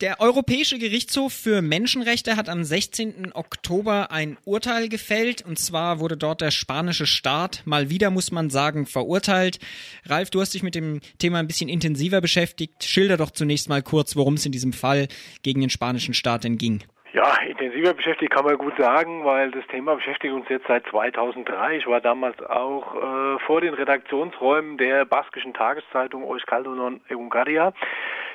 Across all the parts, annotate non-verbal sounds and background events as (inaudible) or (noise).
Der Europäische Gerichtshof für Menschenrechte hat am 16. Oktober ein Urteil gefällt. Und zwar wurde dort der spanische Staat mal wieder, muss man sagen, verurteilt. Ralf, du hast dich mit dem Thema ein bisschen intensiver beschäftigt. Schilder doch zunächst mal kurz, worum es in diesem Fall gegen den spanischen Staat denn ging. Ja, intensiver beschäftigt kann man gut sagen, weil das Thema beschäftigt uns jetzt seit 2003. Ich war damals auch äh, vor den Redaktionsräumen der baskischen Tageszeitung Euskaldun und Eungaria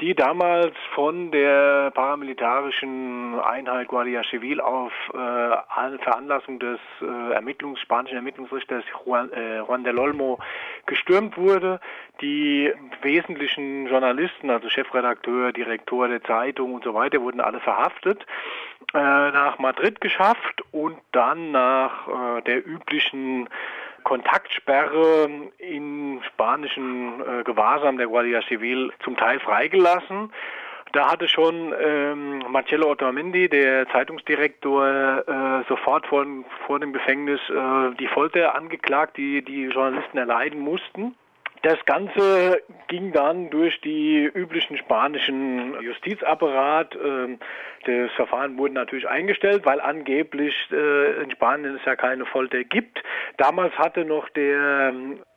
die damals von der paramilitarischen Einheit Guardia Civil auf äh, Veranlassung des äh, Ermittlungs, spanischen Ermittlungsrichters Juan, äh, Juan del Olmo gestürmt wurde. Die wesentlichen Journalisten, also Chefredakteur, Direktor der Zeitung und so weiter, wurden alle verhaftet, äh, nach Madrid geschafft und dann nach äh, der üblichen Kontaktsperre in spanischen äh, Gewahrsam der Guardia Civil zum Teil freigelassen. Da hatte schon ähm, Marcello Otamendi, der Zeitungsdirektor, äh, sofort vor, vor dem Gefängnis äh, die Folter angeklagt, die die Journalisten erleiden mussten. Das Ganze ging dann durch die üblichen spanischen Justizapparat. Ähm, das Verfahren wurde natürlich eingestellt, weil angeblich äh, in Spanien es ja keine Folter gibt. Damals hatte noch der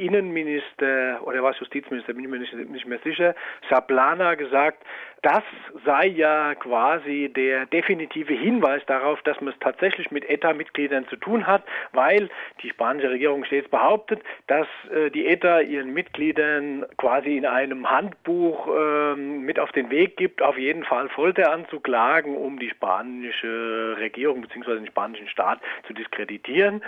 Innenminister oder was Justizminister, bin ich mir nicht, nicht mehr sicher, Saplana gesagt, das sei ja quasi der definitive Hinweis darauf, dass man es tatsächlich mit ETA-Mitgliedern zu tun hat, weil die spanische Regierung stets behauptet, dass äh, die ETA ihren Mitgliedern quasi in einem Handbuch äh, mit auf den Weg gibt, auf jeden Fall Folter anzuklagen, um die spanische Regierung bzw. den spanischen Staat zu diskreditieren.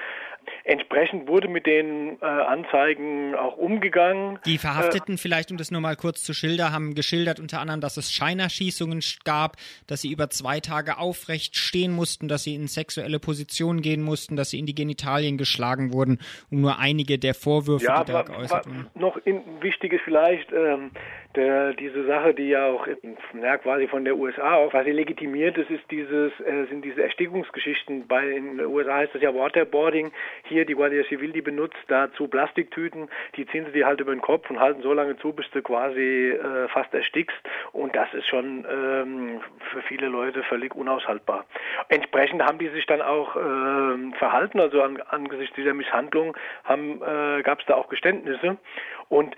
Entsprechend wurde mit den äh, Anzeigen auch umgegangen. Die Verhafteten, äh, vielleicht um das nur mal kurz zu schildern, haben geschildert unter anderem, dass es Scheinerschießungen gab, dass sie über zwei Tage aufrecht stehen mussten, dass sie in sexuelle Positionen gehen mussten, dass sie in die Genitalien geschlagen wurden, um nur einige der Vorwürfe, ja, die da geäußert wurden. Noch in, wichtig ist vielleicht, ähm, der, diese Sache, die ja auch ja, quasi von der USA auch quasi legitimiert ist, ist dieses, äh, sind diese Erstickungsgeschichten. Bei in den USA heißt das ja Waterboarding. Hier die Guardia Civil, die benutzt dazu Plastiktüten, die ziehen sie dir halt über den Kopf und halten so lange zu, bis du quasi äh, fast erstickst. Und das ist schon ähm, für viele Leute völlig unaushaltbar. Entsprechend haben die sich dann auch äh, verhalten, also an, angesichts dieser Misshandlung äh, gab es da auch Geständnisse. Und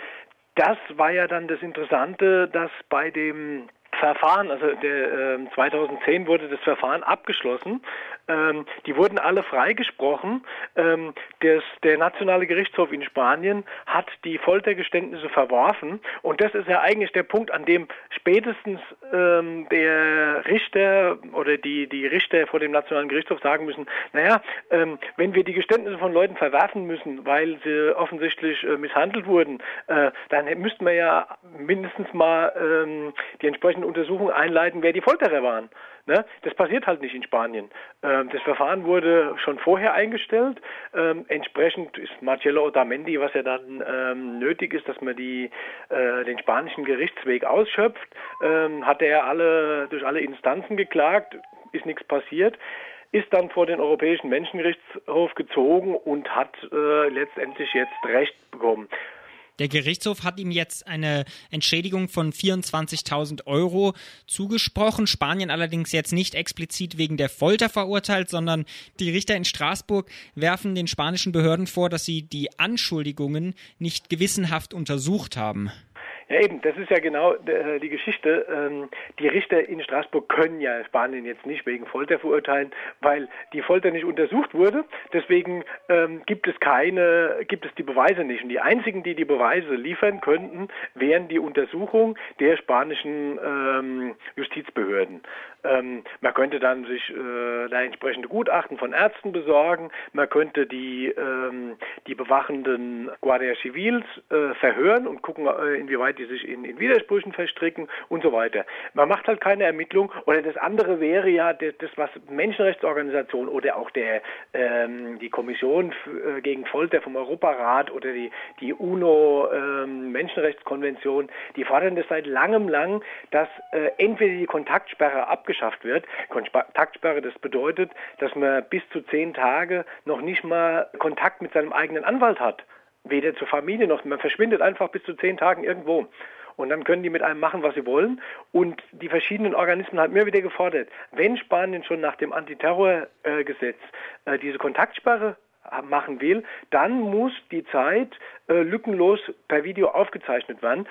das war ja dann das Interessante, dass bei dem Verfahren, also der, äh, 2010 wurde das Verfahren abgeschlossen. Ähm, die wurden alle freigesprochen. Ähm, das, der Nationale Gerichtshof in Spanien hat die Foltergeständnisse verworfen. Und das ist ja eigentlich der Punkt, an dem spätestens ähm, der Richter oder die, die Richter vor dem Nationalen Gerichtshof sagen müssen, naja, ähm, wenn wir die Geständnisse von Leuten verwerfen müssen, weil sie offensichtlich äh, misshandelt wurden, äh, dann müssten wir ja mindestens mal ähm, die entsprechenden Untersuchungen einleiten, wer die Folterer waren. Ne? Das passiert halt nicht in Spanien. Ähm, das Verfahren wurde schon vorher eingestellt. Ähm, entsprechend ist Marcello Otamendi, was ja dann ähm, nötig ist, dass man die, äh, den spanischen Gerichtsweg ausschöpft, ähm, hat er alle durch alle Instanzen geklagt, ist nichts passiert ist dann vor den Europäischen Menschengerichtshof gezogen und hat äh, letztendlich jetzt Recht bekommen. Der Gerichtshof hat ihm jetzt eine Entschädigung von 24.000 Euro zugesprochen. Spanien allerdings jetzt nicht explizit wegen der Folter verurteilt, sondern die Richter in Straßburg werfen den spanischen Behörden vor, dass sie die Anschuldigungen nicht gewissenhaft untersucht haben. Ja, eben, das ist ja genau äh, die Geschichte. Ähm, die Richter in Straßburg können ja Spanien jetzt nicht wegen Folter verurteilen, weil die Folter nicht untersucht wurde. Deswegen ähm, gibt es keine, gibt es die Beweise nicht. Und die einzigen, die die Beweise liefern könnten, wären die Untersuchung der spanischen ähm, Justizbehörden. Ähm, man könnte dann sich äh, da entsprechende Gutachten von Ärzten besorgen. Man könnte die, ähm, die bewachenden Guardia Civils äh, verhören und gucken, äh, inwieweit die sich in, in Widersprüchen verstricken und so weiter. Man macht halt keine Ermittlung. Oder das andere wäre ja das, das was Menschenrechtsorganisationen oder auch der, ähm, die Kommission äh, gegen Folter vom Europarat oder die, die UNO ähm, die fordern das seit langem lang, dass äh, entweder die Kontaktsperre abgeschlossen abgeschafft wird. Kontaktsperre, das bedeutet, dass man bis zu zehn Tage noch nicht mal Kontakt mit seinem eigenen Anwalt hat. Weder zur Familie noch, man verschwindet einfach bis zu zehn Tagen irgendwo. Und dann können die mit einem machen, was sie wollen. Und die verschiedenen Organismen haben mir wieder gefordert, wenn Spanien schon nach dem Antiterrorgesetz äh, diese Kontaktsperre machen will, dann muss die Zeit äh, lückenlos per Video aufgezeichnet werden.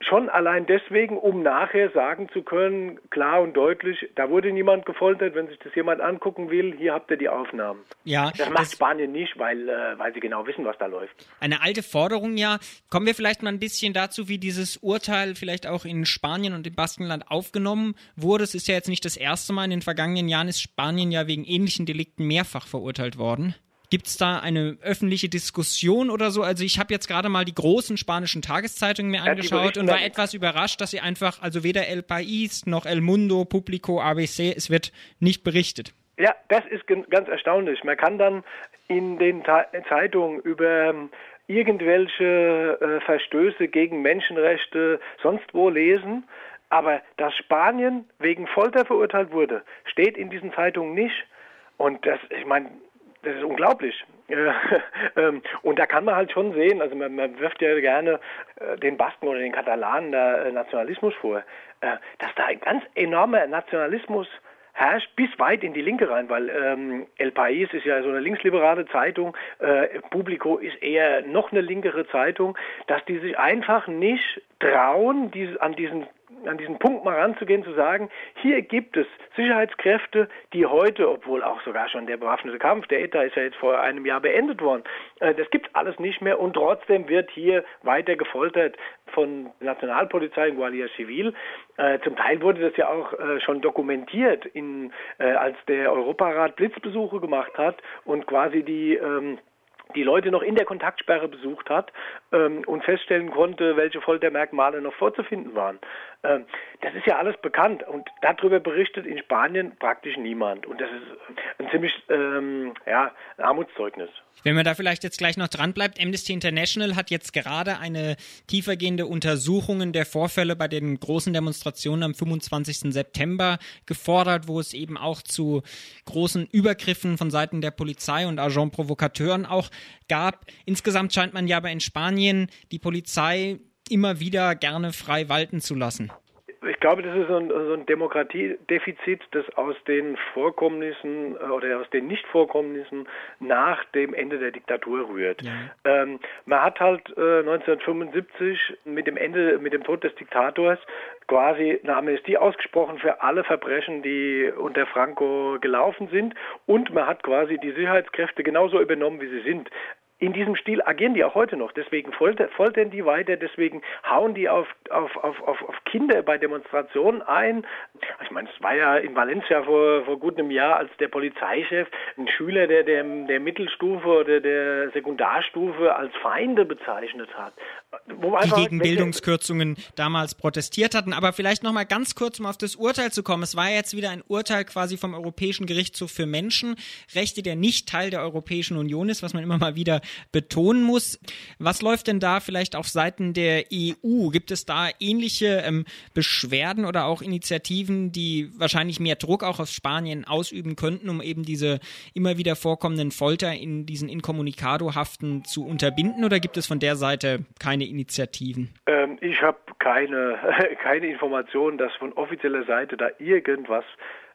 Schon allein deswegen, um nachher sagen zu können, klar und deutlich, da wurde niemand gefoltert, wenn sich das jemand angucken will, hier habt ihr die Aufnahmen. Ja, das macht das Spanien nicht, weil, äh, weil sie genau wissen, was da läuft. Eine alte Forderung ja. Kommen wir vielleicht mal ein bisschen dazu, wie dieses Urteil vielleicht auch in Spanien und im Baskenland aufgenommen wurde. Es ist ja jetzt nicht das erste Mal. In den vergangenen Jahren ist Spanien ja wegen ähnlichen Delikten mehrfach verurteilt worden. Gibt es da eine öffentliche Diskussion oder so? Also ich habe jetzt gerade mal die großen spanischen Tageszeitungen mir angeschaut ja, und war etwas überrascht, dass sie einfach, also weder El País noch El Mundo, Publico, ABC, es wird nicht berichtet. Ja, das ist ganz erstaunlich. Man kann dann in den Ta Zeitungen über ähm, irgendwelche äh, Verstöße gegen Menschenrechte sonst wo lesen, aber dass Spanien wegen Folter verurteilt wurde, steht in diesen Zeitungen nicht. Und das, ich meine, das ist unglaublich. (laughs) Ähm, und da kann man halt schon sehen, also man, wirft ja gerne äh, den Basken oder den Katalanen da äh, Nationalismus vor, äh, dass da ein ganz enormer Nationalismus herrscht bis weit in die Linke rein, weil ähm, El País ist ja so eine linksliberale Zeitung, äh, Publico ist eher noch eine linkere Zeitung, dass die sich einfach nicht trauen, diese, an diesen an diesen Punkt mal ranzugehen, zu sagen, hier gibt es Sicherheitskräfte, die heute, obwohl auch sogar schon der bewaffnete Kampf, der ETA ist ja jetzt vor einem Jahr beendet worden, äh, das gibt alles nicht mehr und trotzdem wird hier weiter gefoltert von Nationalpolizei in Guardia Civil. Äh, zum Teil wurde das ja auch äh, schon dokumentiert, in, als der Europarat Blitzbesuche gemacht hat und quasi die ähm, die Leute noch in der Kontaktsperre besucht hat ähm, und feststellen konnte, welche Foltermerkmale noch vorzufinden waren. Ähm, das ist ja alles bekannt und darüber berichtet in Spanien praktisch niemand. Und das ist ein ziemlich ähm, ja, ein Armutszeugnis. Wenn man da vielleicht jetzt gleich noch dran bleibt, Amnesty International hat jetzt gerade eine tiefergehende Untersuchung der Vorfälle bei den großen Demonstrationen am 25. September gefordert, wo es eben auch zu großen Übergriffen von Seiten der Polizei und Agent Provokateuren auch gab. Insgesamt scheint man ja aber in Spanien die Polizei immer wieder gerne frei walten zu lassen? Ich glaube, das ist so ein, so ein Demokratiedefizit, das aus den Vorkommnissen äh, oder aus den Nichtvorkommnissen nach dem Ende der Diktatur rührt. Ja. Ähm, man hat halt äh, 1975 mit dem Ende, mit dem Tod des Diktators quasi eine Amnestie ausgesprochen für alle Verbrechen, die unter Franco gelaufen sind. Und man hat quasi die Sicherheitskräfte genauso übernommen, wie sie sind in diesem Stil agieren die auch heute noch. Deswegen foltern, die weiter, deswegen hauen die auf, auf, auf, auf, auf Kinder bei Demonstrationen ein. Ich meine, es war ja in Valencia vor, vor gut einem Jahr, als der Polizeichef einen Schüler der, der, der Mittelstufe oder der Sekundarstufe als Feinde bezeichnet hat. Die gegen Bildungskürzungen damals protestiert hatten. Aber vielleicht noch mal ganz kurz, um auf das Urteil zu kommen. Es war jetzt wieder ein Urteil quasi vom Europäischen Gerichtshof für Menschenrechte, der nicht Teil der Europäischen Union ist, was man immer mal wieder betonen muss. Was läuft denn da vielleicht auf Seiten der EU? Gibt es da ähnliche ähm, Beschwerden oder auch Initiativen, die wahrscheinlich mehr Druck auch auf Spanien ausüben könnten, um eben diese immer wieder vorkommenden Folter in diesen Incommunicado-Haften zu unterbinden? Oder gibt es von der Seite keine Initiativen? Ähm, ich habe keine, (laughs) keine Informationen, dass von offizieller Seite da irgendwas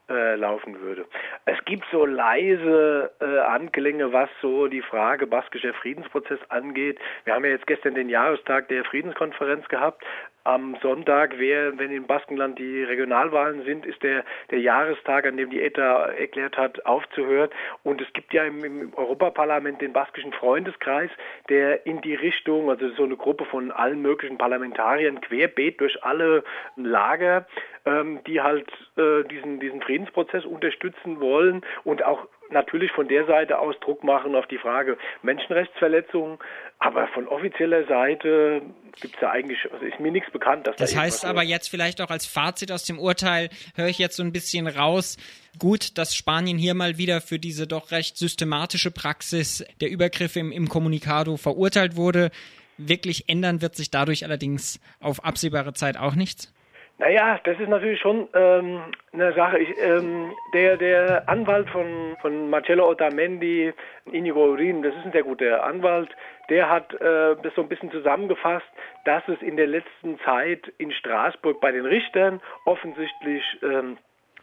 äh, laufen würde. Es gibt so leise äh, Anklänge, was so die Frage baskischer Friedensprozess angeht. Wir haben ja jetzt gestern den Jahrestag der Friedenskonferenz gehabt. Am Sonntag, wer, wenn in Baskenland die Regionalwahlen sind, ist der, der Jahrestag, an dem die ETA erklärt hat, aufzuhören. Und es gibt ja im, im Europaparlament den baskischen Freundeskreis, der in die Richtung, also so eine Gruppe von allen möglichen Parlamentariern querbeet durch alle Lager, ähm, die halt äh, diesen, diesen Friedensprozess unterstützen wollen und auch natürlich von der Seite aus Druck machen auf die Frage Menschenrechtsverletzungen. Aber von offizieller Seite gibt es da eigentlich, also ist mir nichts bekannt. Dass das da heißt aber jetzt vielleicht auch als Fazit aus dem Urteil, höre ich jetzt so ein bisschen raus, gut, dass Spanien hier mal wieder für diese doch recht systematische Praxis der Übergriffe im, im Kommunikado verurteilt wurde. Wirklich ändern wird sich dadurch allerdings auf absehbare Zeit auch nichts? Naja, das ist natürlich schon ähm, eine Sache. Ich, ähm, der, der Anwalt von, von Marcello Otamendi, Inigo Urin, das ist ein sehr guter Anwalt, der hat äh, das so ein bisschen zusammengefasst, dass es in der letzten Zeit in Straßburg bei den Richtern offensichtlich ähm,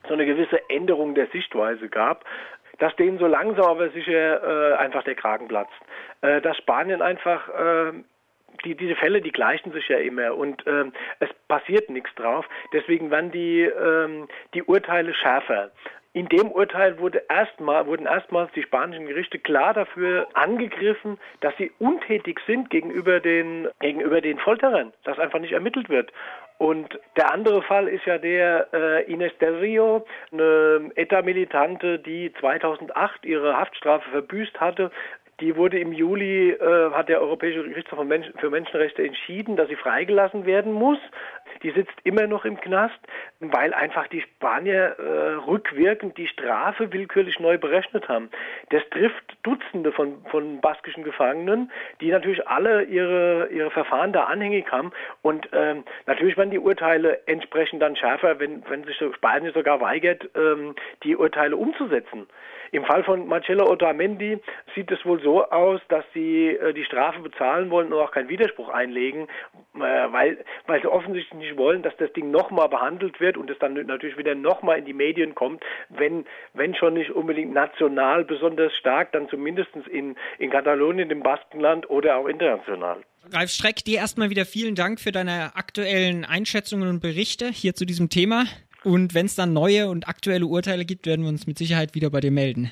so eine gewisse Änderung der Sichtweise gab dass denen so langsam aber sicher äh, einfach der Kragen platzt. Äh, dass Spanien einfach äh, die, diese Fälle, die gleichen sich ja immer und ähm, es passiert nichts drauf. Deswegen werden die, ähm, die Urteile schärfer. In dem Urteil wurde erstmal, wurden erstmals die spanischen Gerichte klar dafür angegriffen, dass sie untätig sind gegenüber den, gegenüber den Folterern, dass einfach nicht ermittelt wird. Und der andere Fall ist ja der äh, Ines del Rio, eine ETA-Militante, die 2008 ihre Haftstrafe verbüßt hatte, die wurde im Juli, äh, hat der Europäische Gerichtshof für Menschenrechte entschieden, dass sie freigelassen werden muss. Die sitzt immer noch im Knast, weil einfach die Spanier äh, rückwirkend die Strafe willkürlich neu berechnet haben. Das trifft Dutzende von, von baskischen Gefangenen, die natürlich alle ihre, ihre Verfahren da anhängig haben. Und ähm, natürlich werden die Urteile entsprechend dann schärfer, wenn, wenn sich Spanien sogar weigert, ähm, die Urteile umzusetzen. Im Fall von Marcello Otamendi sieht es wohl so aus, dass sie äh, die Strafe bezahlen wollen und auch keinen Widerspruch einlegen, äh, weil, weil sie offensichtlich nicht wollen, dass das Ding nochmal behandelt wird und es dann natürlich wieder nochmal in die Medien kommt, wenn, wenn schon nicht unbedingt national besonders stark, dann zumindest in, in Katalonien, im Baskenland oder auch international. Ralf Streck, dir erstmal wieder vielen Dank für deine aktuellen Einschätzungen und Berichte hier zu diesem Thema. Und wenn es dann neue und aktuelle Urteile gibt, werden wir uns mit Sicherheit wieder bei dir melden.